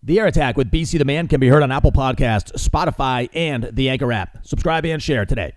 The Air Attack with BC the Man can be heard on Apple Podcasts, Spotify, and the Anchor app. Subscribe and share today.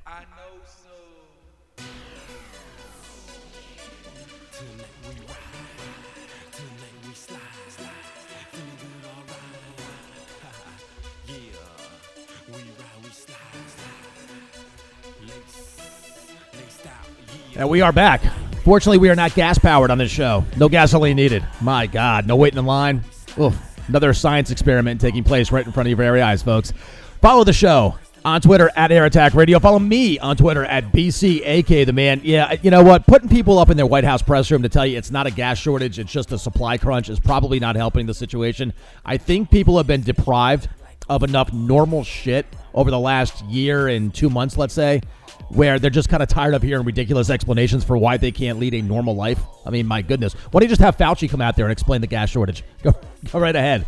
And we are back. Fortunately, we are not gas powered on this show. No gasoline needed. My God, no waiting in line. Oof. Another science experiment taking place right in front of your very eyes, folks. Follow the show on Twitter at Air Attack Radio. Follow me on Twitter at BCAK the man. Yeah, you know what? Putting people up in their White House press room to tell you it's not a gas shortage, it's just a supply crunch is probably not helping the situation. I think people have been deprived of enough normal shit over the last year and two months, let's say, where they're just kind of tired of hearing ridiculous explanations for why they can't lead a normal life. I mean, my goodness. Why don't you just have Fauci come out there and explain the gas shortage? Go, go right ahead.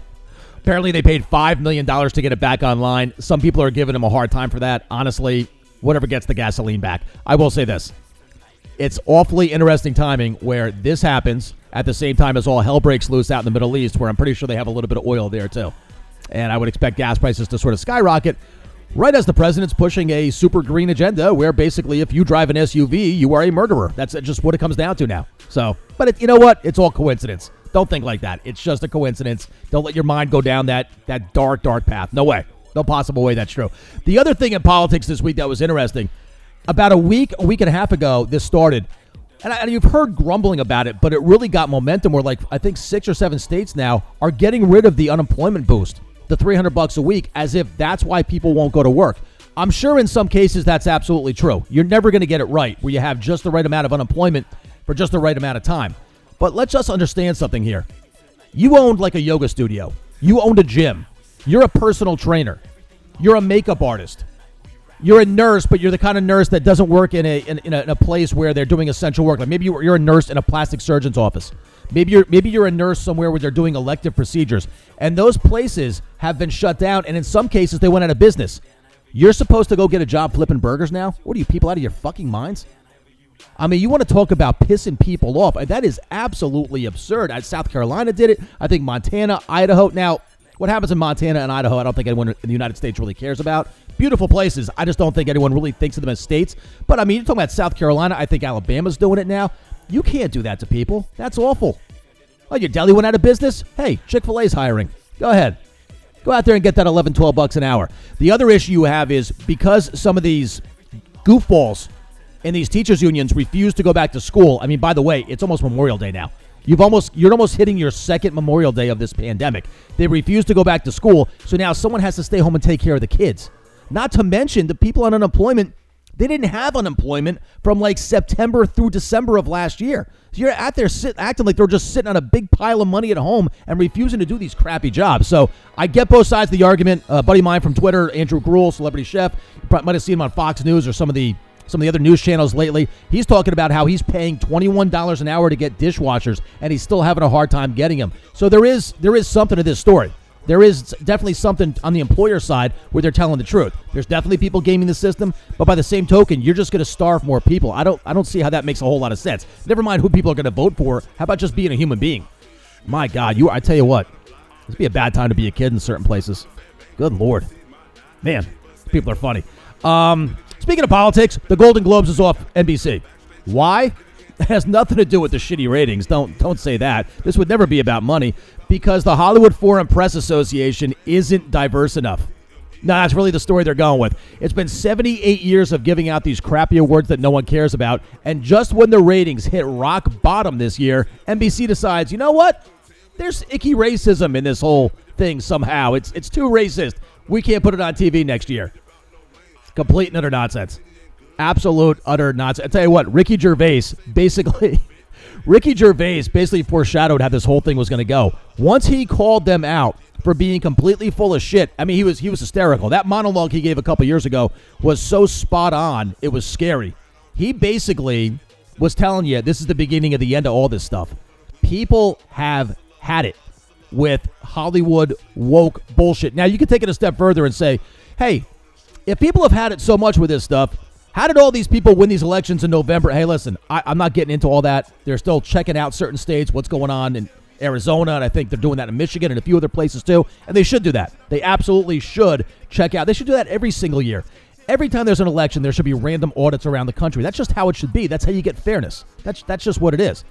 Apparently, they paid $5 million to get it back online. Some people are giving him a hard time for that. Honestly, whatever gets the gasoline back. I will say this it's awfully interesting timing where this happens at the same time as all hell breaks loose out in the Middle East, where I'm pretty sure they have a little bit of oil there too. And I would expect gas prices to sort of skyrocket right as the president's pushing a super green agenda where basically if you drive an SUV, you are a murderer. That's just what it comes down to now. So, but it, you know what? It's all coincidence. Don't think like that. It's just a coincidence. Don't let your mind go down that that dark, dark path. No way. No possible way that's true. The other thing in politics this week that was interesting, about a week, a week and a half ago, this started. And, I, and you've heard grumbling about it, but it really got momentum where like I think six or seven states now are getting rid of the unemployment boost, the 300 bucks a week as if that's why people won't go to work. I'm sure in some cases that's absolutely true. You're never going to get it right where you have just the right amount of unemployment for just the right amount of time. But let's just understand something here. You owned like a yoga studio. You owned a gym. You're a personal trainer. You're a makeup artist. You're a nurse, but you're the kind of nurse that doesn't work in a in, in, a, in a place where they're doing essential work. Like maybe you're, you're a nurse in a plastic surgeon's office. Maybe you're maybe you're a nurse somewhere where they're doing elective procedures, and those places have been shut down, and in some cases they went out of business. You're supposed to go get a job flipping burgers now? What are you people out of your fucking minds? I mean, you want to talk about pissing people off? That is absolutely absurd. Uh, South Carolina did it. I think Montana, Idaho. Now, what happens in Montana and Idaho, I don't think anyone in the United States really cares about. Beautiful places. I just don't think anyone really thinks of them as states. But I mean, you're talking about South Carolina. I think Alabama's doing it now. You can't do that to people. That's awful. Oh, your deli went out of business? Hey, Chick fil A's hiring. Go ahead. Go out there and get that 11, 12 bucks an hour. The other issue you have is because some of these goofballs in these teachers unions refuse to go back to school. I mean, by the way, it's almost Memorial Day now. You've almost you're almost hitting your second Memorial Day of this pandemic. They refuse to go back to school, so now someone has to stay home and take care of the kids. Not to mention the people on unemployment, they didn't have unemployment from like September through December of last year. So you're out there sit, acting like they're just sitting on a big pile of money at home and refusing to do these crappy jobs. So I get both sides of the argument. A buddy mine from Twitter, Andrew Gruel, celebrity chef, might have seen him on Fox News or some of the some of the other news channels lately. He's talking about how he's paying $21 an hour to get dishwashers and he's still having a hard time getting them. So there is there is something to this story. There is definitely something on the employer side where they're telling the truth. There's definitely people gaming the system, but by the same token, you're just going to starve more people. I don't I don't see how that makes a whole lot of sense. Never mind who people are going to vote for. How about just being a human being? My God, you I tell you what, this be a bad time to be a kid in certain places. Good lord, man, people are funny. Um, speaking of politics, the Golden Globes is off NBC. Why? It has nothing to do with the shitty ratings. Don't don't say that. This would never be about money because the Hollywood Foreign Press Association isn't diverse enough. No, that's really the story they're going with. It's been 78 years of giving out these crappy awards that no one cares about, and just when the ratings hit rock bottom this year, NBC decides, you know what? There's icky racism in this whole thing somehow. It's it's too racist. We can't put it on TV next year. Complete and utter nonsense. Absolute utter nonsense. I tell you what, Ricky Gervais basically Ricky Gervais basically foreshadowed how this whole thing was going to go. Once he called them out for being completely full of shit. I mean, he was he was hysterical. That monologue he gave a couple years ago was so spot on. It was scary. He basically was telling you this is the beginning of the end of all this stuff. People have had it with Hollywood woke bullshit. Now you can take it a step further and say, "Hey, if people have had it so much with this stuff, how did all these people win these elections in November? Hey, listen, I, I'm not getting into all that. They're still checking out certain states, what's going on, in Arizona, and I think they're doing that in Michigan and a few other places too. And they should do that. They absolutely should check out. They should do that every single year. Every time there's an election, there should be random audits around the country. That's just how it should be. That's how you get fairness. That's that's just what it is.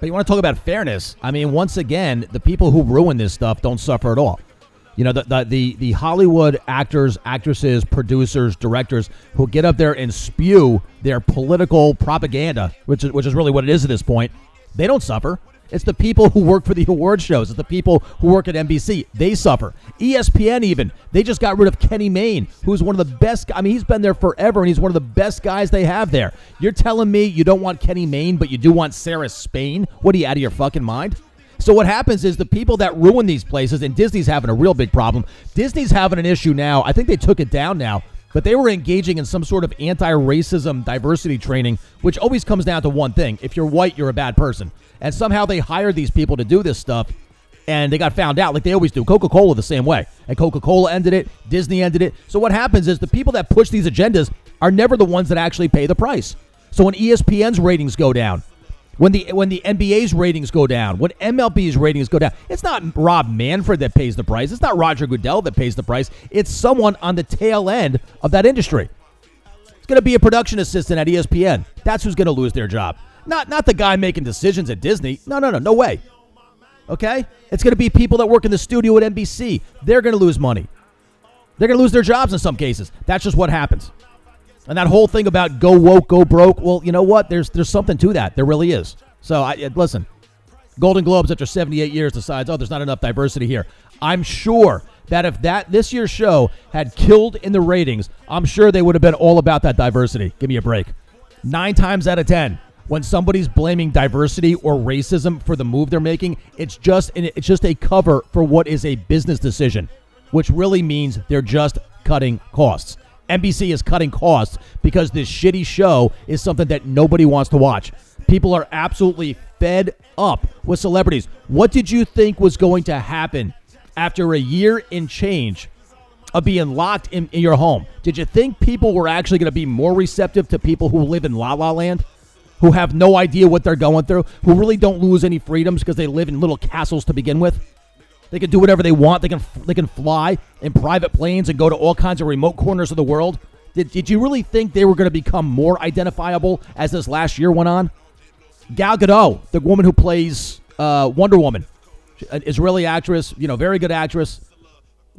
But you want to talk about fairness? I mean, once again, the people who ruin this stuff don't suffer at all. You know, the, the the the Hollywood actors, actresses, producers, directors who get up there and spew their political propaganda, which is which is really what it is at this point. They don't suffer. It's the people who work for the award shows. It's the people who work at NBC. They suffer. ESPN even they just got rid of Kenny Mayne, who's one of the best. I mean, he's been there forever, and he's one of the best guys they have there. You're telling me you don't want Kenny Mayne, but you do want Sarah Spain? What are you out of your fucking mind? So what happens is the people that ruin these places, and Disney's having a real big problem. Disney's having an issue now. I think they took it down now, but they were engaging in some sort of anti-racism diversity training, which always comes down to one thing: if you're white, you're a bad person. And somehow they hired these people to do this stuff, and they got found out like they always do. Coca-Cola the same way, and Coca-Cola ended it. Disney ended it. So what happens is the people that push these agendas are never the ones that actually pay the price. So when ESPN's ratings go down, when the when the NBA's ratings go down, when MLB's ratings go down, it's not Rob Manfred that pays the price. It's not Roger Goodell that pays the price. It's someone on the tail end of that industry. It's going to be a production assistant at ESPN. That's who's going to lose their job. Not not the guy making decisions at Disney. No, no, no, no way. Okay? It's going to be people that work in the studio at NBC. They're going to lose money. They're going to lose their jobs in some cases. That's just what happens. And that whole thing about go woke, go broke. Well, you know what? There's there's something to that. There really is. So I uh, listen. Golden Globes after 78 years decides, oh, there's not enough diversity here. I'm sure that if that this year's show had killed in the ratings, I'm sure they would have been all about that diversity. Give me a break. Nine times out of ten, when somebody's blaming diversity or racism for the move they're making, it's just it's just a cover for what is a business decision, which really means they're just cutting costs. NBC is cutting costs because this shitty show is something that nobody wants to watch. People are absolutely fed up with celebrities. What did you think was going to happen after a year in change of being locked in, in your home? Did you think people were actually going to be more receptive to people who live in La La Land? Who have no idea what they're going through, who really don't lose any freedoms because they live in little castles to begin with? They can do whatever they want. They can they can fly in private planes and go to all kinds of remote corners of the world. Did, did you really think they were going to become more identifiable as this last year went on? Gal Gadot, the woman who plays uh, Wonder Woman, an Israeli actress, you know, very good actress.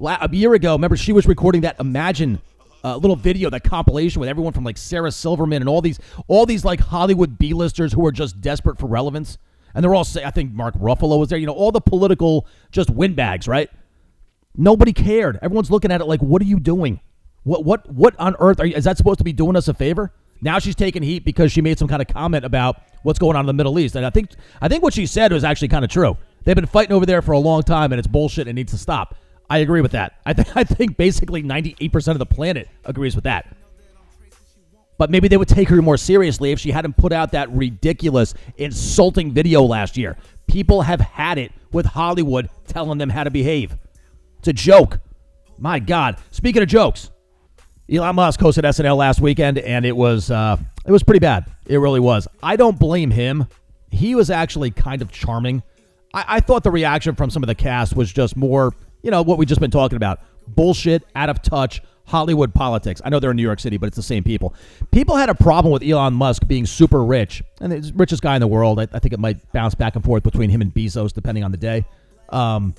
A year ago, remember she was recording that Imagine uh, little video, that compilation with everyone from like Sarah Silverman and all these all these like Hollywood B-listers who are just desperate for relevance. And they're all say I think Mark Ruffalo was there, you know, all the political just windbags, right? Nobody cared. Everyone's looking at it like, what are you doing? What what what on earth are you, is that supposed to be doing us a favor? Now she's taking heat because she made some kind of comment about what's going on in the Middle East, and I think I think what she said was actually kind of true. They've been fighting over there for a long time, and it's bullshit. and needs to stop. I agree with that. I think I think basically ninety eight percent of the planet agrees with that. But maybe they would take her more seriously if she hadn't put out that ridiculous, insulting video last year. People have had it with Hollywood telling them how to behave. It's a joke. My God. Speaking of jokes, Elon Musk hosted SNL last weekend, and it was uh, it was pretty bad. It really was. I don't blame him. He was actually kind of charming. I, I thought the reaction from some of the cast was just more, you know, what we've just been talking about: bullshit, out of touch, Hollywood politics. I know they're in New York City, but it's the same people. People had a problem with Elon Musk being super rich, and the richest guy in the world. I, I think it might bounce back and forth between him and Bezos, depending on the day. Um,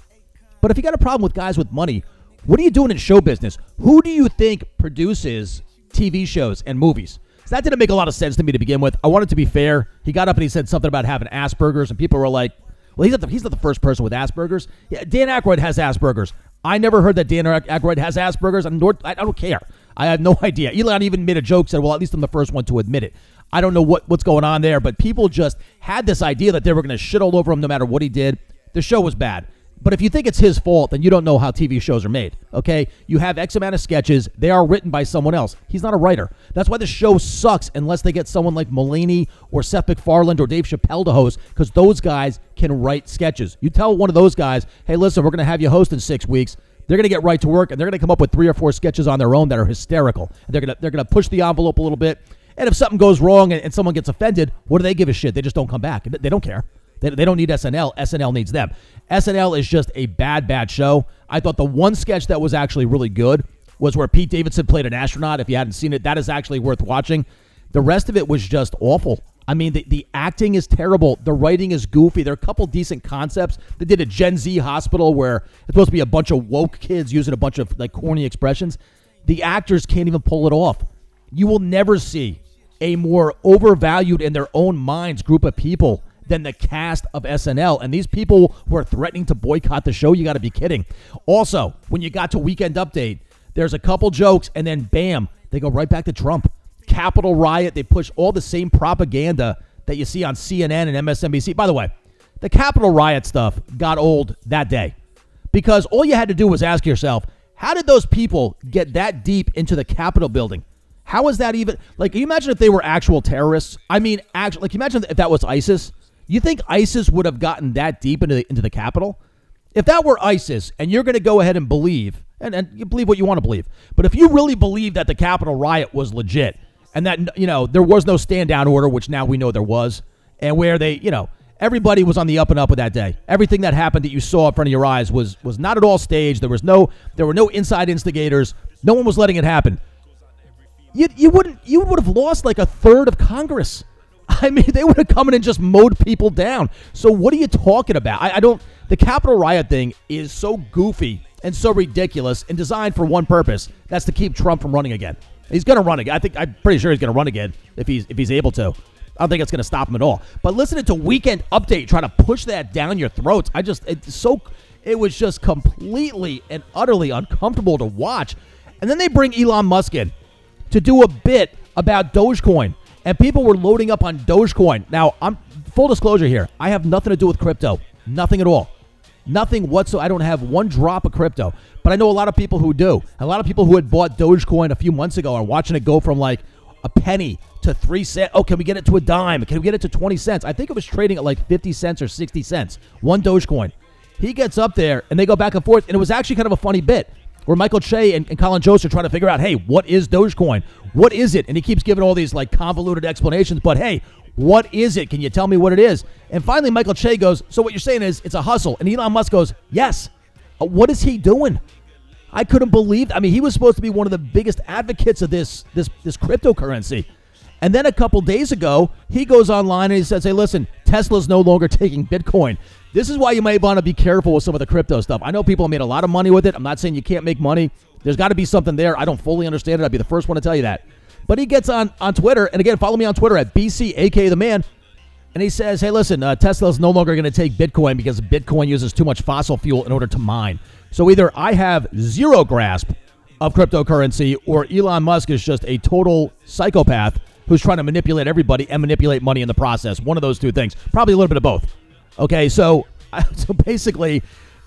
but if you got a problem with guys with money, what are you doing in show business? Who do you think produces TV shows and movies? So that didn't make a lot of sense to me to begin with. I wanted to be fair. He got up and he said something about having Asperger's, and people were like, "Well, he's not the, he's not the first person with Asperger's. Yeah, Dan Aykroyd has Asperger's. I never heard that Dan Aykroyd has Asperger's, and nor, I, I don't care. I have no idea. Elon even made a joke, said, "Well, at least I'm the first one to admit it." I don't know what, what's going on there, but people just had this idea that they were going to shit all over him no matter what he did. The show was bad. But if you think it's his fault, then you don't know how TV shows are made. Okay? You have X amount of sketches. They are written by someone else. He's not a writer. That's why the show sucks unless they get someone like Mulaney or Seth MacFarlane or Dave Chappelle to host, because those guys can write sketches. You tell one of those guys, hey, listen, we're going to have you host in six weeks. They're going to get right to work and they're going to come up with three or four sketches on their own that are hysterical. And they're going to they're push the envelope a little bit. And if something goes wrong and, and someone gets offended, what do they give a shit? They just don't come back. They don't care. They, they don't need SNL. SNL needs them. SNL is just a bad, bad show. I thought the one sketch that was actually really good was where Pete Davidson played an astronaut. If you hadn't seen it, that is actually worth watching. The rest of it was just awful. I mean, the, the acting is terrible. The writing is goofy. There are a couple decent concepts. They did a Gen Z hospital where it's supposed to be a bunch of woke kids using a bunch of like corny expressions. The actors can't even pull it off. You will never see a more overvalued in their own minds group of people than the cast of SNL. And these people were threatening to boycott the show. You got to be kidding. Also, when you got to Weekend Update, there's a couple jokes, and then bam, they go right back to Trump. Capitol riot. They push all the same propaganda that you see on CNN and MSNBC. By the way, the Capitol riot stuff got old that day because all you had to do was ask yourself, how did those people get that deep into the Capitol building? How is that even like? Can you imagine if they were actual terrorists? I mean, actually, like, imagine if that was ISIS. You think ISIS would have gotten that deep into the, into the Capitol? If that were ISIS, and you're going to go ahead and believe, and, and you believe what you want to believe, but if you really believe that the Capitol riot was legit, and that you know there was no stand down order, which now we know there was, and where they, you know, everybody was on the up and up with that day. Everything that happened that you saw in front of your eyes was was not at all staged. There was no there were no inside instigators. No one was letting it happen. You you wouldn't you would have lost like a third of Congress. I mean, they would have come in and just mowed people down. So what are you talking about? I, I don't. The Capitol riot thing is so goofy and so ridiculous and designed for one purpose. That's to keep Trump from running again. He's going to run again. I think I'm pretty sure he's going to run again if he's if he's able to. I don't think it's going to stop him at all. But listening to Weekend Update trying to push that down your throats, I just it's so it was just completely and utterly uncomfortable to watch. And then they bring Elon Musk in to do a bit about Dogecoin, and people were loading up on Dogecoin. Now, I'm full disclosure here. I have nothing to do with crypto, nothing at all, nothing whatsoever. I don't have one drop of crypto, but I know a lot of people who do. A lot of people who had bought Dogecoin a few months ago are watching it go from like a penny to three cents. Oh, can we get it to a dime? Can we get it to 20 cents? I think it was trading at like 50 cents or 60 cents, one Dogecoin. He gets up there and they go back and forth, and it was actually kind of a funny bit where Michael Che and, and Colin Jost are trying to figure out, hey, what is Dogecoin? What is it? And he keeps giving all these like convoluted explanations, but hey, what is it? Can you tell me what it is? And finally, Michael Che goes, so what you're saying is it's a hustle. And Elon Musk goes, yes. Uh, what is he doing? I couldn't believe. I mean, he was supposed to be one of the biggest advocates of this this this cryptocurrency. And then a couple days ago, he goes online and he says, "Hey, listen, Tesla's no longer taking Bitcoin. This is why you might want to be careful with some of the crypto stuff. I know people made a lot of money with it. I'm not saying you can't make money. There's got to be something there. I don't fully understand it. I'd be the first one to tell you that. But he gets on on Twitter, and again, follow me on Twitter at BC, the man. And he says, hey, listen, uh, Tesla's no longer going to take Bitcoin because Bitcoin uses too much fossil fuel in order to mine. So either I have zero grasp of cryptocurrency or Elon Musk is just a total psychopath who's trying to manipulate everybody and manipulate money in the process. One of those two things. Probably a little bit of both. Okay, so, so basically,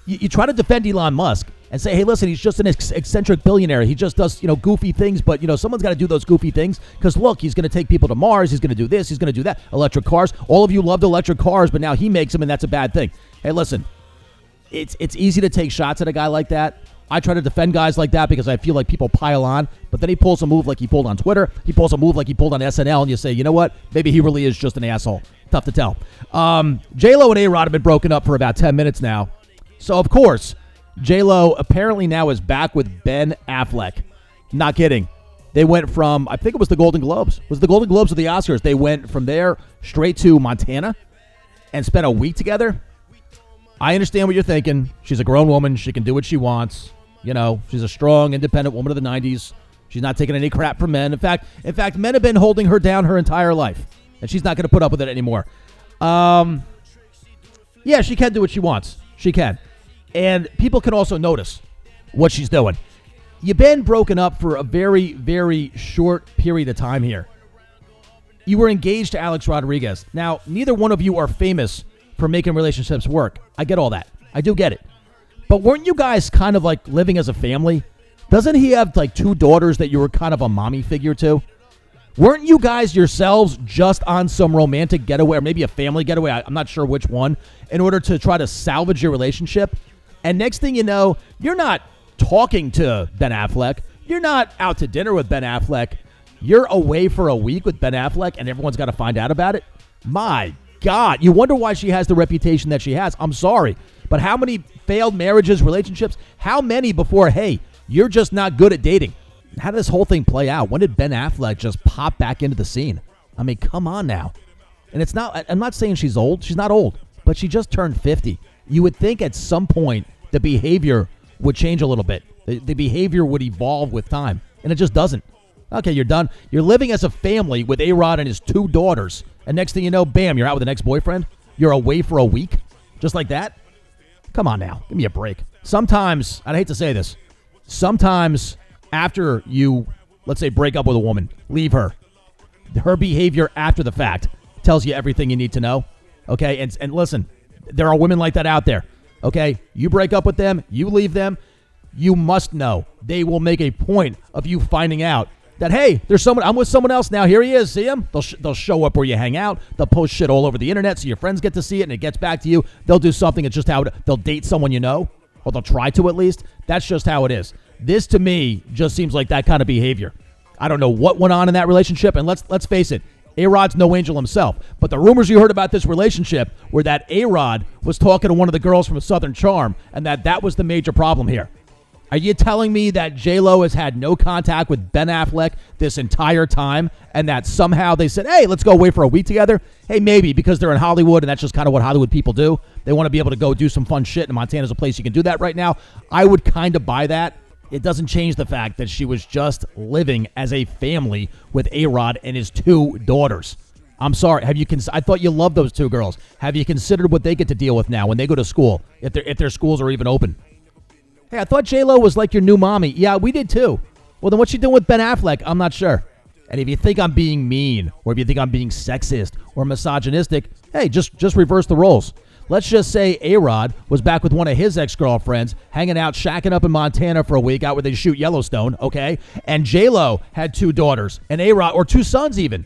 you, you try to defend Elon Musk and say, hey, listen, he's just an ex- eccentric billionaire. He just does, you know, goofy things, but, you know, someone's got to do those goofy things because, look, he's going to take people to Mars. He's going to do this. He's going to do that. Electric cars. All of you loved electric cars, but now he makes them, and that's a bad thing. Hey, listen, it's, it's easy to take shots at a guy like that. I try to defend guys like that because I feel like people pile on, but then he pulls a move like he pulled on Twitter. He pulls a move like he pulled on SNL, and you say, you know what? Maybe he really is just an asshole. Tough to tell. Um, J Lo and A Rod have been broken up for about ten minutes now, so of course, J Lo apparently now is back with Ben Affleck. Not kidding. They went from I think it was the Golden Globes. Was the Golden Globes or the Oscars? They went from there straight to Montana and spent a week together. I understand what you're thinking. She's a grown woman. She can do what she wants. You know, she's a strong, independent woman of the 90s. She's not taking any crap from men. In fact, in fact, men have been holding her down her entire life, and she's not going to put up with it anymore. Um, yeah, she can do what she wants. She can, and people can also notice what she's doing. You've been broken up for a very, very short period of time here. You were engaged to Alex Rodriguez. Now, neither one of you are famous for making relationships work. I get all that. I do get it. But weren't you guys kind of like living as a family? Doesn't he have like two daughters that you were kind of a mommy figure to? Weren't you guys yourselves just on some romantic getaway or maybe a family getaway? I'm not sure which one, in order to try to salvage your relationship? And next thing you know, you're not talking to Ben Affleck. You're not out to dinner with Ben Affleck. You're away for a week with Ben Affleck and everyone's got to find out about it. My God. You wonder why she has the reputation that she has. I'm sorry. But how many failed marriages, relationships? How many before, hey, you're just not good at dating? How did this whole thing play out? When did Ben Affleck just pop back into the scene? I mean, come on now. And it's not, I'm not saying she's old. She's not old, but she just turned 50. You would think at some point the behavior would change a little bit. The, the behavior would evolve with time, and it just doesn't. Okay, you're done. You're living as a family with A Rod and his two daughters, and next thing you know, bam, you're out with an ex boyfriend. You're away for a week, just like that. Come on now, give me a break. Sometimes, I hate to say this, sometimes after you, let's say, break up with a woman, leave her, her behavior after the fact tells you everything you need to know. Okay, and and listen, there are women like that out there. Okay, you break up with them, you leave them, you must know they will make a point of you finding out that hey, there's someone I'm with someone else now. Here he is. See him? They'll sh- they'll show up where you hang out. They'll post shit all over the internet so your friends get to see it and it gets back to you. They'll do something. It's just how it, they'll date someone you know, or they'll try to at least. That's just how it is. This to me just seems like that kind of behavior. I don't know what went on in that relationship, and let's let's face it, A Rod's no angel himself. But the rumors you heard about this relationship were that A Rod was talking to one of the girls from Southern Charm, and that that was the major problem here. Are you telling me that J Lo has had no contact with Ben Affleck this entire time, and that somehow they said, "Hey, let's go away for a week together"? Hey, maybe because they're in Hollywood, and that's just kind of what Hollywood people do. They want to be able to go do some fun shit, and Montana's a place you can do that right now. I would kind of buy that. It doesn't change the fact that she was just living as a family with A Rod and his two daughters. I'm sorry. Have you? Cons- I thought you loved those two girls. Have you considered what they get to deal with now when they go to school, if their if their schools are even open? Hey, I thought J Lo was like your new mommy. Yeah, we did too. Well, then what's she doing with Ben Affleck? I'm not sure. And if you think I'm being mean, or if you think I'm being sexist or misogynistic, hey, just just reverse the roles. Let's just say A Rod was back with one of his ex girlfriends, hanging out, shacking up in Montana for a week, out where they shoot Yellowstone, okay? And J Lo had two daughters, and A Rod, or two sons even.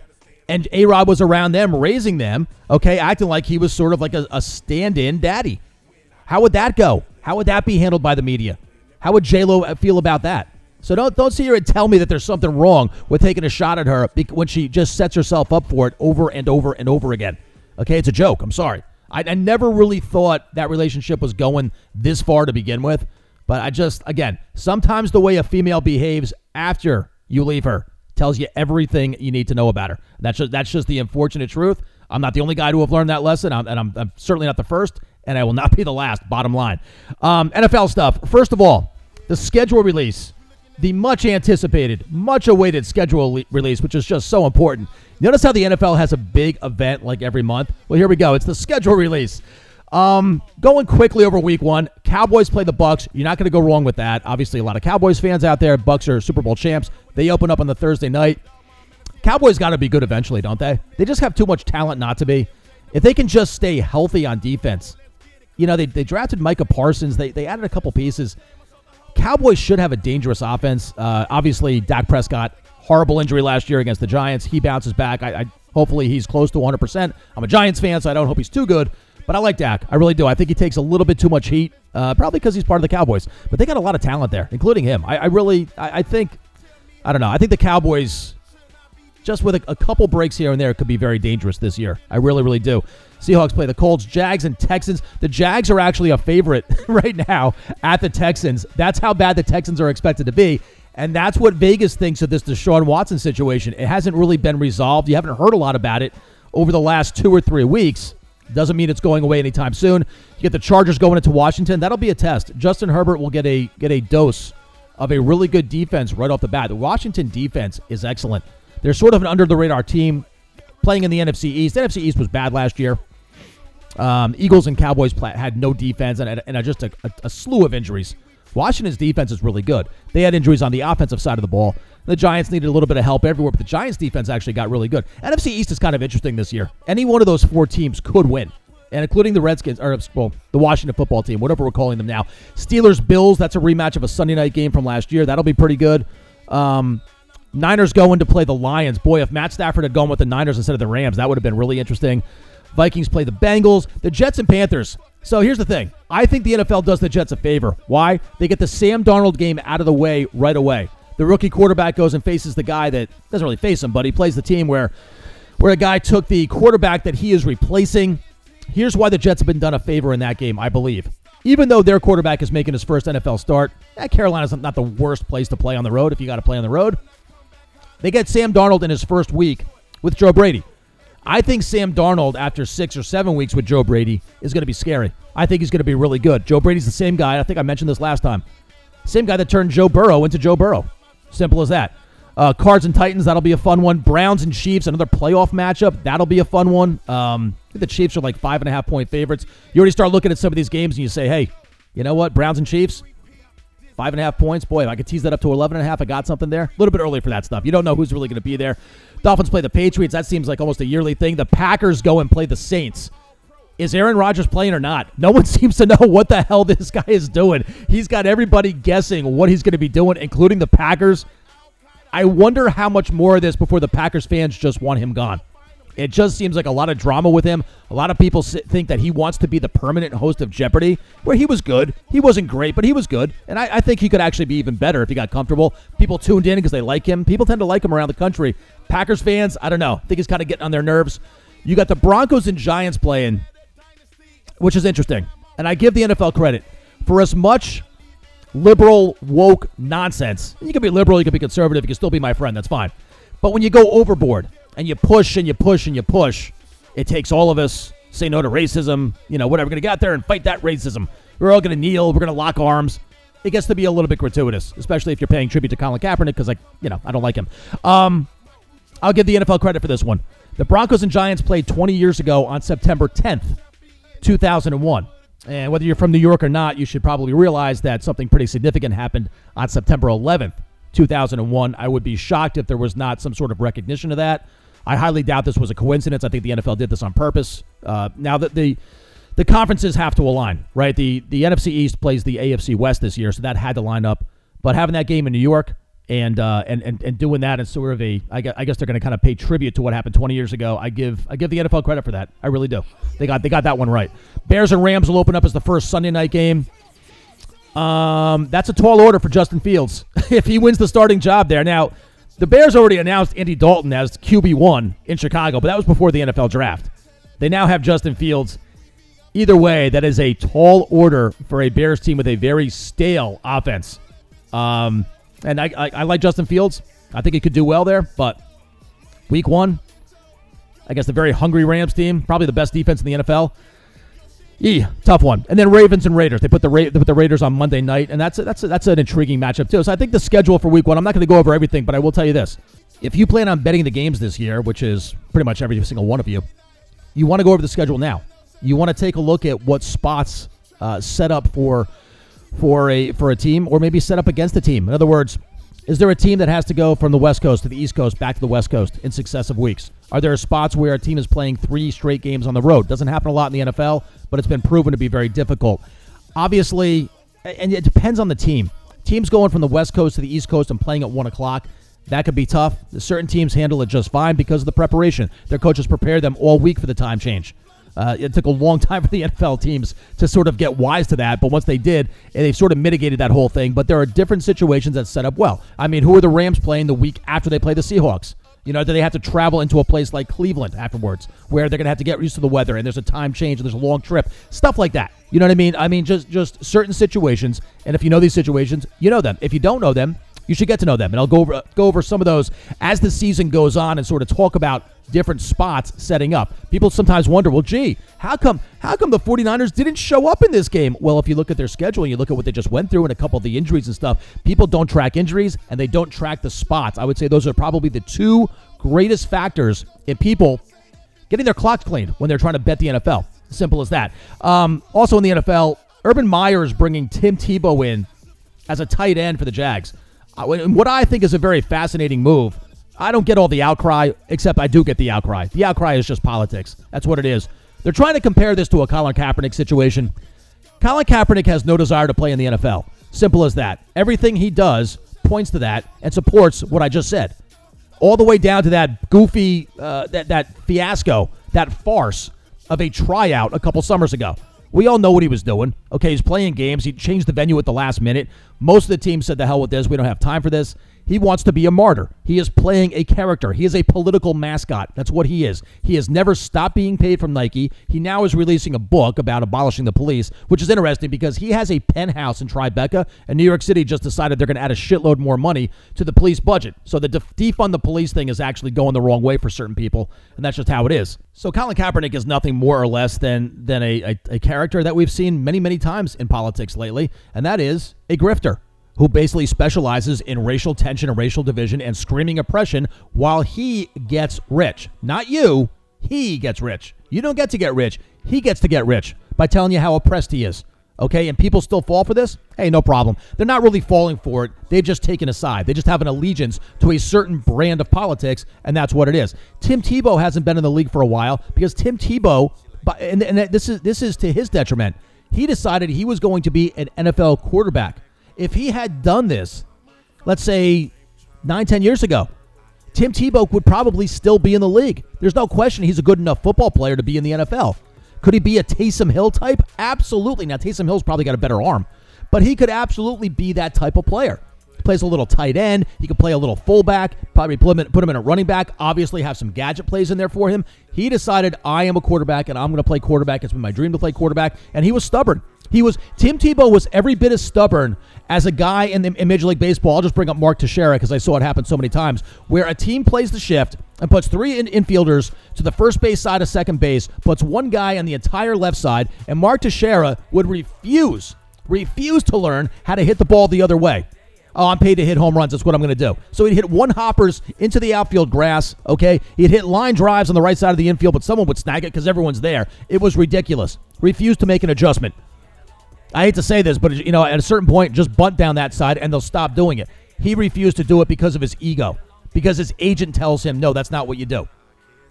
And A Rod was around them, raising them, okay, acting like he was sort of like a, a stand in daddy. How would that go? How would that be handled by the media? How would J Lo feel about that? So don't don't sit here and tell me that there's something wrong with taking a shot at her when she just sets herself up for it over and over and over again. Okay, it's a joke. I'm sorry. I, I never really thought that relationship was going this far to begin with, but I just again sometimes the way a female behaves after you leave her tells you everything you need to know about her. That's just that's just the unfortunate truth. I'm not the only guy to have learned that lesson, I'm, and I'm, I'm certainly not the first, and I will not be the last. Bottom line, um, NFL stuff. First of all, the schedule release, the much anticipated, much awaited schedule le- release, which is just so important. Notice how the NFL has a big event like every month. Well, here we go. It's the schedule release. Um, going quickly over week one, Cowboys play the Bucks. You're not going to go wrong with that. Obviously, a lot of Cowboys fans out there. Bucks are Super Bowl champs. They open up on the Thursday night. Cowboys got to be good eventually, don't they? They just have too much talent not to be. If they can just stay healthy on defense, you know, they, they drafted Micah Parsons. They, they added a couple pieces. Cowboys should have a dangerous offense. Uh, obviously, Dak Prescott, horrible injury last year against the Giants. He bounces back. I, I hopefully he's close to 100%. I'm a Giants fan, so I don't hope he's too good. But I like Dak. I really do. I think he takes a little bit too much heat, uh, probably because he's part of the Cowboys. But they got a lot of talent there, including him. I, I really, I, I think, I don't know. I think the Cowboys just with a, a couple breaks here and there, could be very dangerous this year. I really, really do. Seahawks play the Colts, Jags, and Texans. The Jags are actually a favorite right now at the Texans. That's how bad the Texans are expected to be. And that's what Vegas thinks of this Deshaun Watson situation. It hasn't really been resolved. You haven't heard a lot about it over the last two or three weeks. Doesn't mean it's going away anytime soon. You get the Chargers going into Washington. That'll be a test. Justin Herbert will get a get a dose of a really good defense right off the bat. The Washington defense is excellent. They're sort of an under the radar team playing in the NFC East. The NFC East was bad last year. Um, Eagles and Cowboys had no defense and, and just a, a, a slew of injuries. Washington's defense is really good. They had injuries on the offensive side of the ball. The Giants needed a little bit of help everywhere, but the Giants' defense actually got really good. NFC East is kind of interesting this year. Any one of those four teams could win, and including the Redskins, or well, the Washington football team, whatever we're calling them now. Steelers, Bills, that's a rematch of a Sunday night game from last year. That'll be pretty good. Um, Niners going to play the Lions. Boy, if Matt Stafford had gone with the Niners instead of the Rams, that would have been really interesting. Vikings play the Bengals, the Jets and Panthers. So here's the thing. I think the NFL does the Jets a favor. Why? They get the Sam Darnold game out of the way right away. The rookie quarterback goes and faces the guy that doesn't really face him, but he plays the team where where a guy took the quarterback that he is replacing. Here's why the Jets have been done a favor in that game, I believe. Even though their quarterback is making his first NFL start, eh, Carolina's not the worst place to play on the road if you got to play on the road. They get Sam Darnold in his first week with Joe Brady. I think Sam Darnold, after six or seven weeks with Joe Brady, is going to be scary. I think he's going to be really good. Joe Brady's the same guy. I think I mentioned this last time. Same guy that turned Joe Burrow into Joe Burrow. Simple as that. Uh, Cards and Titans, that'll be a fun one. Browns and Chiefs, another playoff matchup. That'll be a fun one. Um, the Chiefs are like five and a half point favorites. You already start looking at some of these games and you say, hey, you know what? Browns and Chiefs, Five and a half points. Boy, if I could tease that up to 11 and a half, I got something there. A little bit early for that stuff. You don't know who's really going to be there. Dolphins play the Patriots. That seems like almost a yearly thing. The Packers go and play the Saints. Is Aaron Rodgers playing or not? No one seems to know what the hell this guy is doing. He's got everybody guessing what he's going to be doing, including the Packers. I wonder how much more of this before the Packers fans just want him gone. It just seems like a lot of drama with him. A lot of people think that he wants to be the permanent host of Jeopardy, where he was good. He wasn't great, but he was good. And I, I think he could actually be even better if he got comfortable. People tuned in because they like him. People tend to like him around the country. Packers fans, I don't know. I think he's kind of getting on their nerves. You got the Broncos and Giants playing, which is interesting. And I give the NFL credit for as much liberal, woke nonsense. You can be liberal, you can be conservative, you can still be my friend. That's fine. But when you go overboard and you push and you push and you push, it takes all of us say no to racism. You know, whatever. We're gonna get out there and fight that racism. We're all gonna kneel. We're gonna lock arms. It gets to be a little bit gratuitous, especially if you're paying tribute to Colin Kaepernick because, like, you know, I don't like him. Um, I'll give the NFL credit for this one. The Broncos and Giants played 20 years ago on September 10th, 2001. And whether you're from New York or not, you should probably realize that something pretty significant happened on September 11th, 2001. I would be shocked if there was not some sort of recognition of that. I highly doubt this was a coincidence. I think the NFL did this on purpose. Uh, now that the the conferences have to align, right? The the NFC East plays the AFC West this year, so that had to line up. But having that game in New York and uh, and, and and doing that in sort of a, I guess, I guess they're going to kind of pay tribute to what happened 20 years ago. I give I give the NFL credit for that. I really do. They got they got that one right. Bears and Rams will open up as the first Sunday night game. Um, that's a tall order for Justin Fields if he wins the starting job there. Now, the Bears already announced Andy Dalton as QB one in Chicago, but that was before the NFL draft. They now have Justin Fields. Either way, that is a tall order for a Bears team with a very stale offense. Um, and I, I, I like Justin Fields. I think he could do well there, but week one, I guess the very hungry Rams team, probably the best defense in the NFL. Yeah, tough one. And then Ravens and Raiders. They put the Ra- they put the Raiders on Monday night, and that's a, that's a, that's an intriguing matchup too. So I think the schedule for Week One. I'm not going to go over everything, but I will tell you this: if you plan on betting the games this year, which is pretty much every single one of you, you want to go over the schedule now. You want to take a look at what spots uh, set up for for a for a team, or maybe set up against a team. In other words, is there a team that has to go from the West Coast to the East Coast back to the West Coast in successive weeks? Are there spots where a team is playing three straight games on the road? Doesn't happen a lot in the NFL, but it's been proven to be very difficult. Obviously, and it depends on the team. Teams going from the West Coast to the East Coast and playing at one o'clock, that could be tough. Certain teams handle it just fine because of the preparation. Their coaches prepare them all week for the time change. Uh, it took a long time for the NFL teams to sort of get wise to that, but once they did, they've sort of mitigated that whole thing. But there are different situations that set up well. I mean, who are the Rams playing the week after they play the Seahawks? You know, do they have to travel into a place like Cleveland afterwards, where they're going to have to get used to the weather, and there's a time change, and there's a long trip, stuff like that. You know what I mean? I mean, just just certain situations, and if you know these situations, you know them. If you don't know them, you should get to know them, and I'll go over go over some of those as the season goes on, and sort of talk about different spots setting up. People sometimes wonder, well, gee, how come how come the 49ers didn't show up in this game? Well, if you look at their schedule and you look at what they just went through and a couple of the injuries and stuff, people don't track injuries and they don't track the spots. I would say those are probably the two greatest factors in people getting their clocks cleaned when they're trying to bet the NFL. Simple as that. Um, also in the NFL, Urban Meyer is bringing Tim Tebow in as a tight end for the Jags. What I think is a very fascinating move. I don't get all the outcry, except I do get the outcry. The outcry is just politics. That's what it is. They're trying to compare this to a Colin Kaepernick situation. Colin Kaepernick has no desire to play in the NFL. Simple as that. Everything he does points to that and supports what I just said. All the way down to that goofy, uh, that that fiasco, that farce of a tryout a couple summers ago. We all know what he was doing. Okay, he's playing games. He changed the venue at the last minute. Most of the team said, "The hell with this. We don't have time for this." He wants to be a martyr. He is playing a character. He is a political mascot. That's what he is. He has never stopped being paid from Nike. He now is releasing a book about abolishing the police, which is interesting because he has a penthouse in Tribeca, and New York City just decided they're going to add a shitload more money to the police budget. So the def- defund the police thing is actually going the wrong way for certain people, and that's just how it is. So Colin Kaepernick is nothing more or less than than a, a, a character that we've seen many, many times in politics lately, and that is a grifter who basically specializes in racial tension and racial division and screaming oppression while he gets rich. Not you, he gets rich. You don't get to get rich. He gets to get rich by telling you how oppressed he is. Okay, and people still fall for this? Hey, no problem. They're not really falling for it. They've just taken a side. They just have an allegiance to a certain brand of politics, and that's what it is. Tim Tebow hasn't been in the league for a while because Tim Tebow, and, and this is this is to his detriment. He decided he was going to be an NFL quarterback. If he had done this, let's say nine, ten years ago, Tim Tebow would probably still be in the league. There's no question he's a good enough football player to be in the NFL. Could he be a Taysom Hill type? Absolutely. Now, Taysom Hill's probably got a better arm, but he could absolutely be that type of player. He plays a little tight end. He could play a little fullback, probably put him, in, put him in a running back, obviously have some gadget plays in there for him. He decided, I am a quarterback and I'm going to play quarterback. It's been my dream to play quarterback. And he was stubborn. He was Tim Tebow was every bit as stubborn as a guy in, the, in Major League Baseball. I'll just bring up Mark Teixeira because I saw it happen so many times, where a team plays the shift and puts three in, infielders to the first base side of second base, puts one guy on the entire left side, and Mark Teixeira would refuse, refuse to learn how to hit the ball the other way. Oh, I'm paid to hit home runs. That's what I'm going to do. So he'd hit one hoppers into the outfield grass. Okay, he'd hit line drives on the right side of the infield, but someone would snag it because everyone's there. It was ridiculous. Refused to make an adjustment. I hate to say this, but you know, at a certain point, just bunt down that side and they'll stop doing it. He refused to do it because of his ego, because his agent tells him, no, that's not what you do.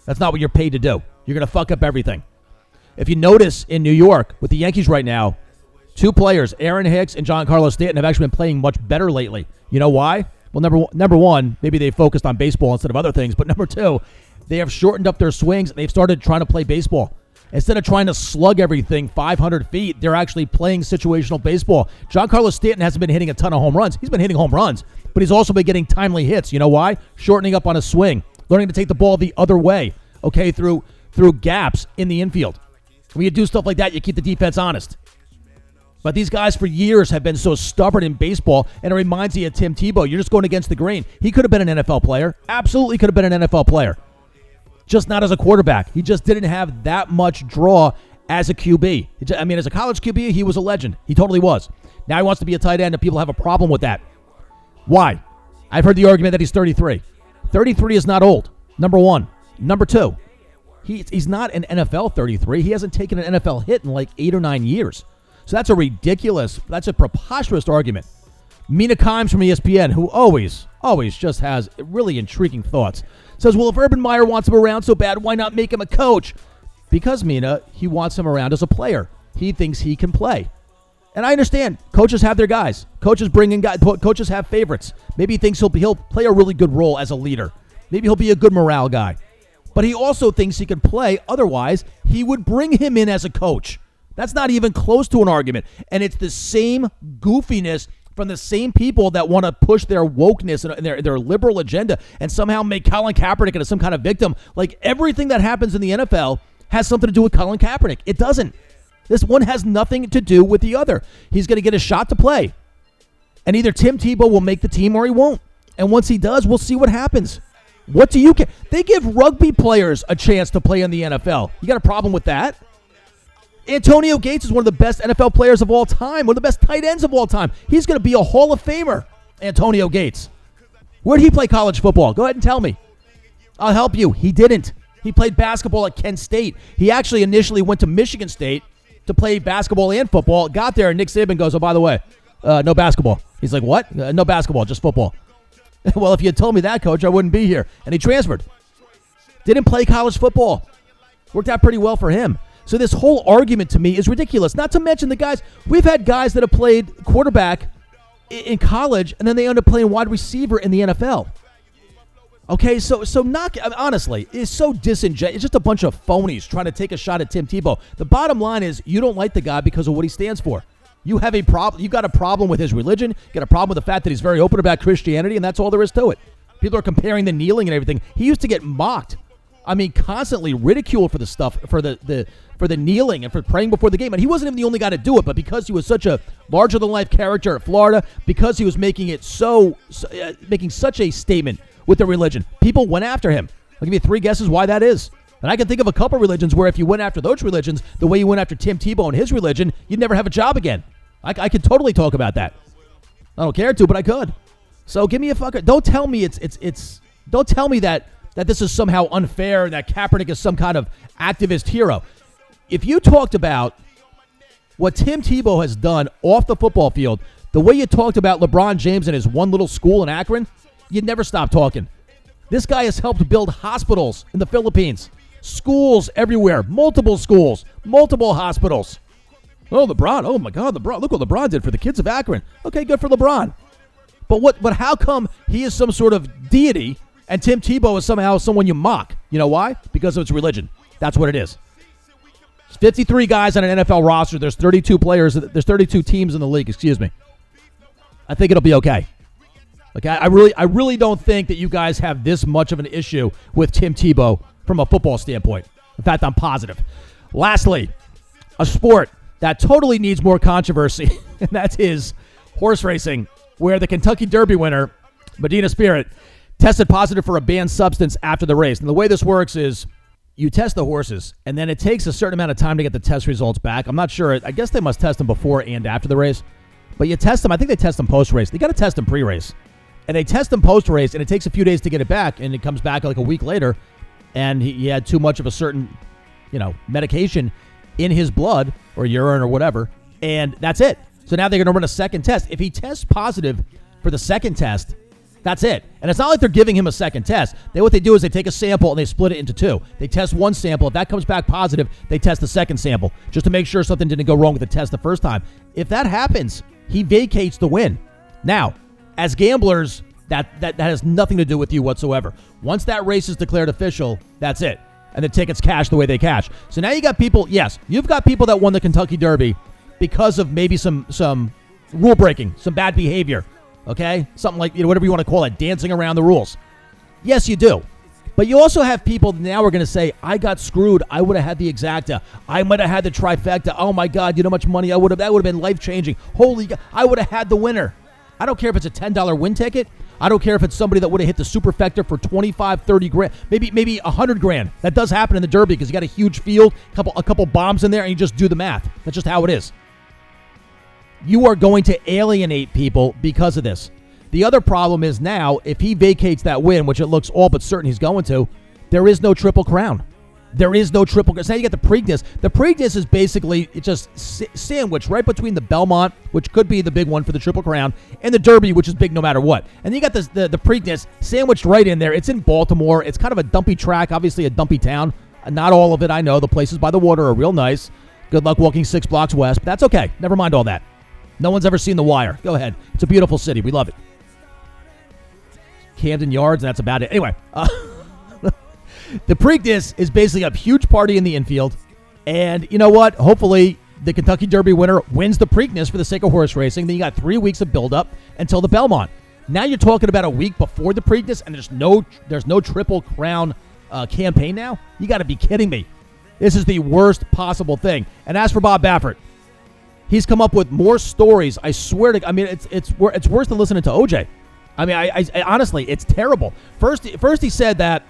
That's not what you're paid to do. You're going to fuck up everything. If you notice in New York with the Yankees right now, two players, Aaron Hicks and Giancarlo Stanton, have actually been playing much better lately. You know why? Well, number one, number one, maybe they focused on baseball instead of other things. But number two, they have shortened up their swings. And they've started trying to play baseball. Instead of trying to slug everything 500 feet, they're actually playing situational baseball. Giancarlo Stanton hasn't been hitting a ton of home runs. He's been hitting home runs, but he's also been getting timely hits. You know why? Shortening up on a swing, learning to take the ball the other way. Okay, through through gaps in the infield. When you do stuff like that, you keep the defense honest. But these guys for years have been so stubborn in baseball, and it reminds me of Tim Tebow. You're just going against the grain. He could have been an NFL player. Absolutely could have been an NFL player. Just not as a quarterback. He just didn't have that much draw as a QB. I mean, as a college QB, he was a legend. He totally was. Now he wants to be a tight end, and people have a problem with that. Why? I've heard the argument that he's 33. 33 is not old. Number one. Number two, he, he's not an NFL 33. He hasn't taken an NFL hit in like eight or nine years. So that's a ridiculous, that's a preposterous argument. Mina Kimes from ESPN, who always, always just has really intriguing thoughts, says, Well, if Urban Meyer wants him around so bad, why not make him a coach? Because, Mina, he wants him around as a player. He thinks he can play. And I understand coaches have their guys. Coaches bring in guys. Coaches have favorites. Maybe he thinks he'll he'll play a really good role as a leader. Maybe he'll be a good morale guy. But he also thinks he can play. Otherwise, he would bring him in as a coach. That's not even close to an argument. And it's the same goofiness from the same people that want to push their wokeness and uh, their, their liberal agenda and somehow make Colin Kaepernick into some kind of victim. Like everything that happens in the NFL has something to do with Colin Kaepernick. It doesn't. This one has nothing to do with the other. He's going to get a shot to play. And either Tim Tebow will make the team or he won't. And once he does, we'll see what happens. What do you care? They give rugby players a chance to play in the NFL. You got a problem with that? Antonio Gates is one of the best NFL players of all time, one of the best tight ends of all time. He's going to be a Hall of Famer, Antonio Gates. Where did he play college football? Go ahead and tell me. I'll help you. He didn't. He played basketball at Kent State. He actually initially went to Michigan State to play basketball and football. Got there, and Nick Saban goes, "Oh, by the way, uh, no basketball." He's like, "What? Uh, no basketball, just football." well, if you had told me that, coach, I wouldn't be here. And he transferred. Didn't play college football. Worked out pretty well for him. So this whole argument to me is ridiculous. Not to mention the guys we've had guys that have played quarterback in college and then they end up playing wide receiver in the NFL. Okay, so so mean, honestly, it's so disingenuous. It's just a bunch of phonies trying to take a shot at Tim Tebow. The bottom line is you don't like the guy because of what he stands for. You have a problem. You got a problem with his religion. You got a problem with the fact that he's very open about Christianity, and that's all there is to it. People are comparing the kneeling and everything. He used to get mocked. I mean, constantly ridiculed for the stuff for the the for the kneeling and for praying before the game. And he wasn't even the only guy to do it, but because he was such a larger than life character at Florida, because he was making it so, so uh, making such a statement with the religion, people went after him. I'll give you three guesses why that is. And I can think of a couple religions where if you went after those religions the way you went after Tim Tebow and his religion, you'd never have a job again. I, I could totally talk about that. I don't care to, but I could. So give me a fucker. Don't tell me it's it's it's. Don't tell me that that this is somehow unfair and that Kaepernick is some kind of activist hero. If you talked about what Tim Tebow has done off the football field, the way you talked about LeBron James and his one little school in Akron, you'd never stop talking. This guy has helped build hospitals in the Philippines, schools everywhere, multiple schools, multiple hospitals. Oh, LeBron! Oh my God, LeBron! Look what LeBron did for the kids of Akron. Okay, good for LeBron. But what? But how come he is some sort of deity and Tim Tebow is somehow someone you mock? You know why? Because of it's religion. That's what it is. There's 53 guys on an NFL roster. There's 32 players. There's 32 teams in the league. Excuse me. I think it'll be okay. Okay, I really, I really don't think that you guys have this much of an issue with Tim Tebow from a football standpoint. In fact, I'm positive. Lastly, a sport that totally needs more controversy, and that is horse racing, where the Kentucky Derby winner, Medina Spirit, tested positive for a banned substance after the race. And the way this works is you test the horses, and then it takes a certain amount of time to get the test results back. I'm not sure. I guess they must test them before and after the race. But you test them. I think they test them post race. They got to test them pre race. And they test them post race, and it takes a few days to get it back, and it comes back like a week later, and he, he had too much of a certain, you know, medication in his blood or urine or whatever, and that's it. So now they're going to run a second test. If he tests positive for the second test, that's it. And it's not like they're giving him a second test. They what they do is they take a sample and they split it into two. They test one sample. If that comes back positive, they test the second sample just to make sure something didn't go wrong with the test the first time. If that happens, he vacates the win. Now, as gamblers, that, that, that has nothing to do with you whatsoever. Once that race is declared official, that's it. And the tickets cash the way they cash. So now you got people, yes, you've got people that won the Kentucky Derby because of maybe some some rule breaking, some bad behavior. Okay? Something like, you know, whatever you want to call it, dancing around the rules. Yes, you do. But you also have people now are going to say, I got screwed. I would have had the exacta. I might have had the trifecta. Oh my God, you know how much money I would have, that would have been life changing. Holy God, I would have had the winner. I don't care if it's a $10 win ticket. I don't care if it's somebody that would have hit the superfecta for 25, 30 grand, maybe maybe 100 grand. That does happen in the Derby because you got a huge field, couple a couple bombs in there, and you just do the math. That's just how it is. You are going to alienate people because of this. The other problem is now, if he vacates that win, which it looks all but certain he's going to, there is no triple crown. There is no triple crown. So now you got the Preakness. The Preakness is basically it's just sandwiched right between the Belmont, which could be the big one for the triple crown, and the Derby, which is big no matter what. And you got this, the the Preakness sandwiched right in there. It's in Baltimore. It's kind of a dumpy track, obviously a dumpy town. Not all of it, I know. The places by the water are real nice. Good luck walking six blocks west, but that's okay. Never mind all that. No one's ever seen The Wire. Go ahead. It's a beautiful city. We love it. Camden Yards, and that's about it. Anyway, uh, the Preakness is basically a huge party in the infield. And you know what? Hopefully, the Kentucky Derby winner wins the Preakness for the sake of horse racing. Then you got three weeks of buildup until the Belmont. Now you're talking about a week before the Preakness, and there's no there's no triple crown uh, campaign now. You got to be kidding me. This is the worst possible thing. And as for Bob Baffert, he's come up with more stories. I swear to. I mean, it's it's it's worse than listening to OJ. I mean, I, I, I honestly, it's terrible. First, first he said that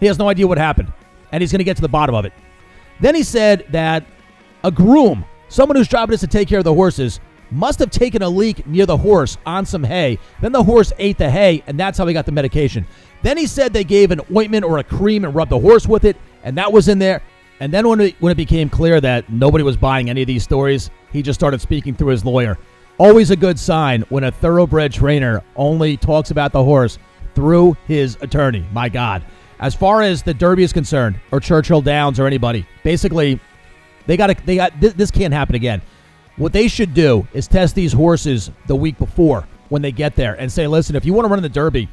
he has no idea what happened, and he's going to get to the bottom of it. Then he said that a groom, someone whose job it is to take care of the horses, must have taken a leak near the horse on some hay. Then the horse ate the hay, and that's how he got the medication. Then he said they gave an ointment or a cream and rubbed the horse with it, and that was in there. And then when it, when it became clear that nobody was buying any of these stories, he just started speaking through his lawyer. Always a good sign when a thoroughbred trainer only talks about the horse through his attorney. My God. As far as the Derby is concerned, or Churchill Downs, or anybody, basically, they got to. They got this, this can't happen again. What they should do is test these horses the week before when they get there and say, listen, if you want to run in the Derby,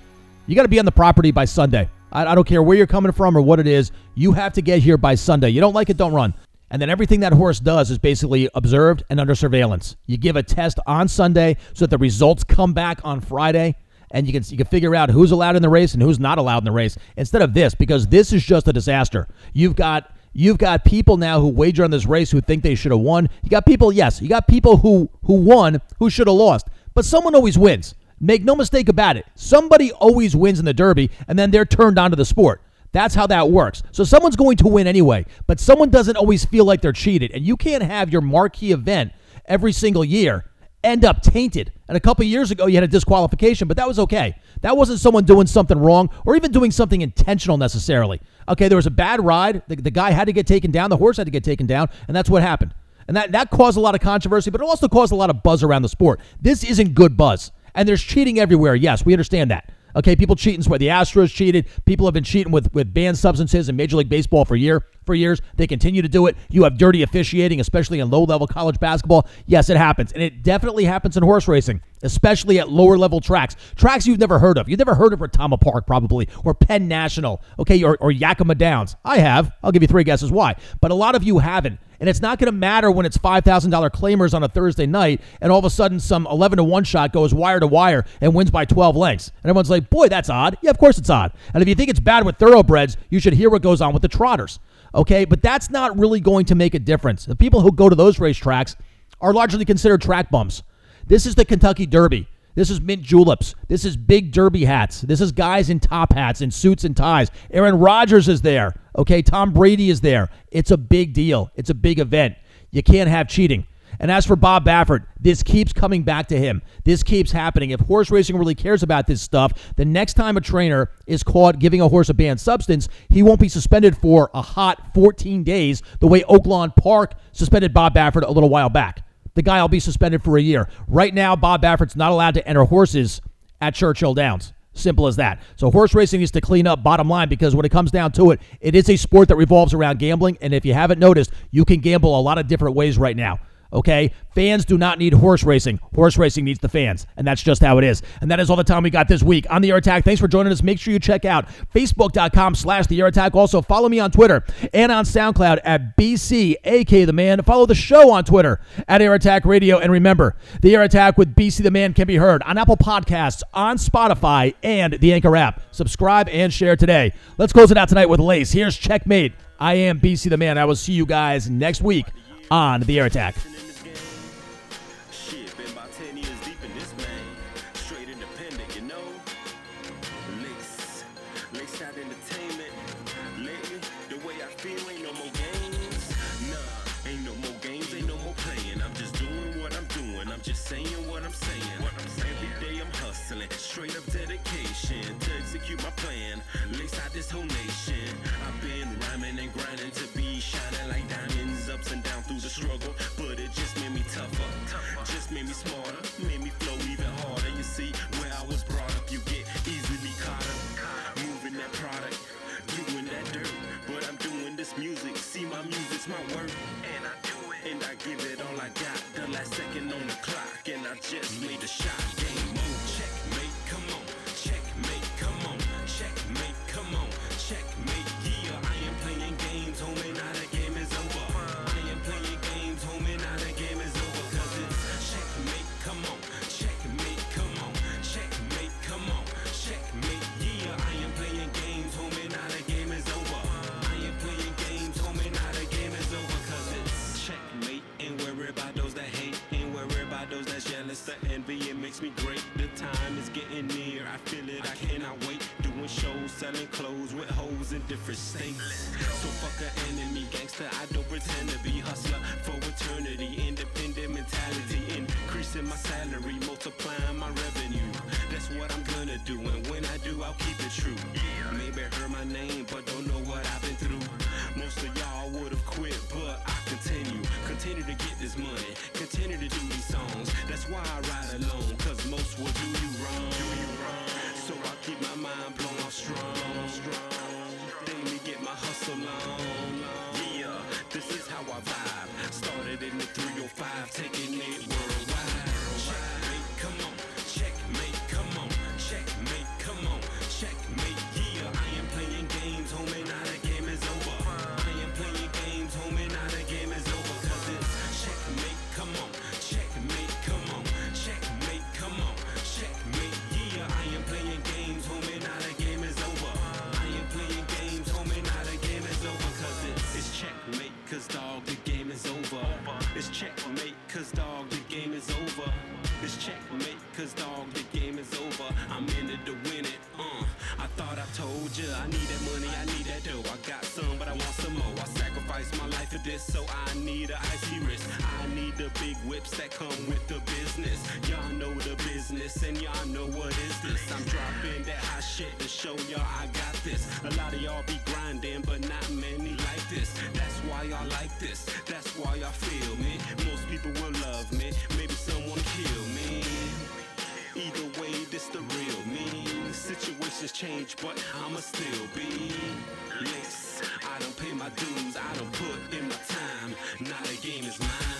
you got to be on the property by Sunday. I, I don't care where you're coming from or what it is. You have to get here by Sunday. You don't like it, don't run. And then everything that horse does is basically observed and under surveillance. You give a test on Sunday so that the results come back on Friday and you can you can figure out who's allowed in the race and who's not allowed in the race instead of this because this is just a disaster. You've got you've got people now who wager on this race who think they should have won. You got people, yes, you got people who who won who should have lost. But someone always wins. Make no mistake about it. Somebody always wins in the Derby and then they're turned on to the sport. That's how that works. So someone's going to win anyway, but someone doesn't always feel like they're cheated. And you can't have your marquee event every single year end up tainted. And a couple years ago, you had a disqualification, but that was okay. That wasn't someone doing something wrong or even doing something intentional necessarily. Okay, there was a bad ride. The, the guy had to get taken down, the horse had to get taken down, and that's what happened. And that, that caused a lot of controversy, but it also caused a lot of buzz around the sport. This isn't good buzz. And there's cheating everywhere. Yes, we understand that. Okay, people cheating. Swear the Astros cheated. People have been cheating with with banned substances in Major League Baseball for year for years. They continue to do it. You have dirty officiating, especially in low level college basketball. Yes, it happens, and it definitely happens in horse racing, especially at lower level tracks, tracks you've never heard of. You've never heard of Retama Park, probably, or Penn National. Okay, or, or Yakima Downs. I have. I'll give you three guesses why, but a lot of you haven't. And it's not going to matter when it's $5,000 claimers on a Thursday night and all of a sudden some 11 to 1 shot goes wire to wire and wins by 12 lengths. And everyone's like, boy, that's odd. Yeah, of course it's odd. And if you think it's bad with thoroughbreds, you should hear what goes on with the trotters. Okay, but that's not really going to make a difference. The people who go to those racetracks are largely considered track bums. This is the Kentucky Derby. This is mint juleps. This is big derby hats. This is guys in top hats and suits and ties. Aaron Rodgers is there. Okay, Tom Brady is there. It's a big deal. It's a big event. You can't have cheating. And as for Bob Baffert, this keeps coming back to him. This keeps happening. If horse racing really cares about this stuff, the next time a trainer is caught giving a horse a banned substance, he won't be suspended for a hot 14 days the way Oaklawn Park suspended Bob Baffert a little while back. The guy will be suspended for a year. Right now, Bob Baffert's not allowed to enter horses at Churchill Downs. Simple as that. So horse racing needs to clean up bottom line because when it comes down to it, it is a sport that revolves around gambling. And if you haven't noticed, you can gamble a lot of different ways right now. Okay? Fans do not need horse racing. Horse racing needs the fans. And that's just how it is. And that is all the time we got this week on the Air Attack. Thanks for joining us. Make sure you check out Facebook.com slash the Air Attack. Also follow me on Twitter and on SoundCloud at BC, AK the Man. Follow the show on Twitter at Air Attack Radio. And remember, the Air Attack with BC the Man can be heard on Apple Podcasts, on Spotify, and the Anchor app. Subscribe and share today. Let's close it out tonight with Lace. Here's Checkmate. I am BC the Man. I will see you guys next week on the Air Attack. My plan. Lace out this whole nation. I've been rhyming and grinding to be shining like diamonds, ups and down through the struggle. But it just made me tougher, just made me smarter, different states. So I need a icy wrist. I need the big whips that come with the business. Y'all know the business, and y'all know what is this. I'm dropping that hot shit to show y'all I got this. A lot of y'all be grinding, but not many like this. That's why y'all like this. That's why y'all feel me. Most people will love me, maybe someone kill me. Either way, this the real me. Situations change, but I'ma still be lace. I don't pay my dues, I don't put in my time. Now the game is mine.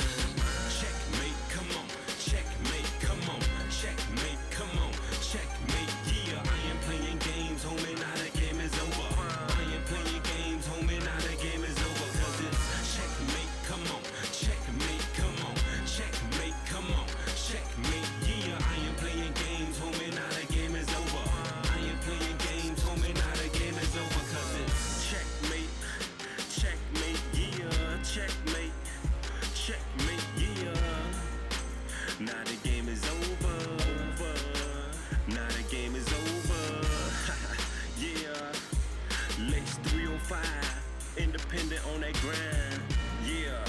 Grind. Yeah.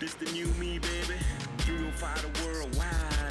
This the new me, baby. 305 the worldwide.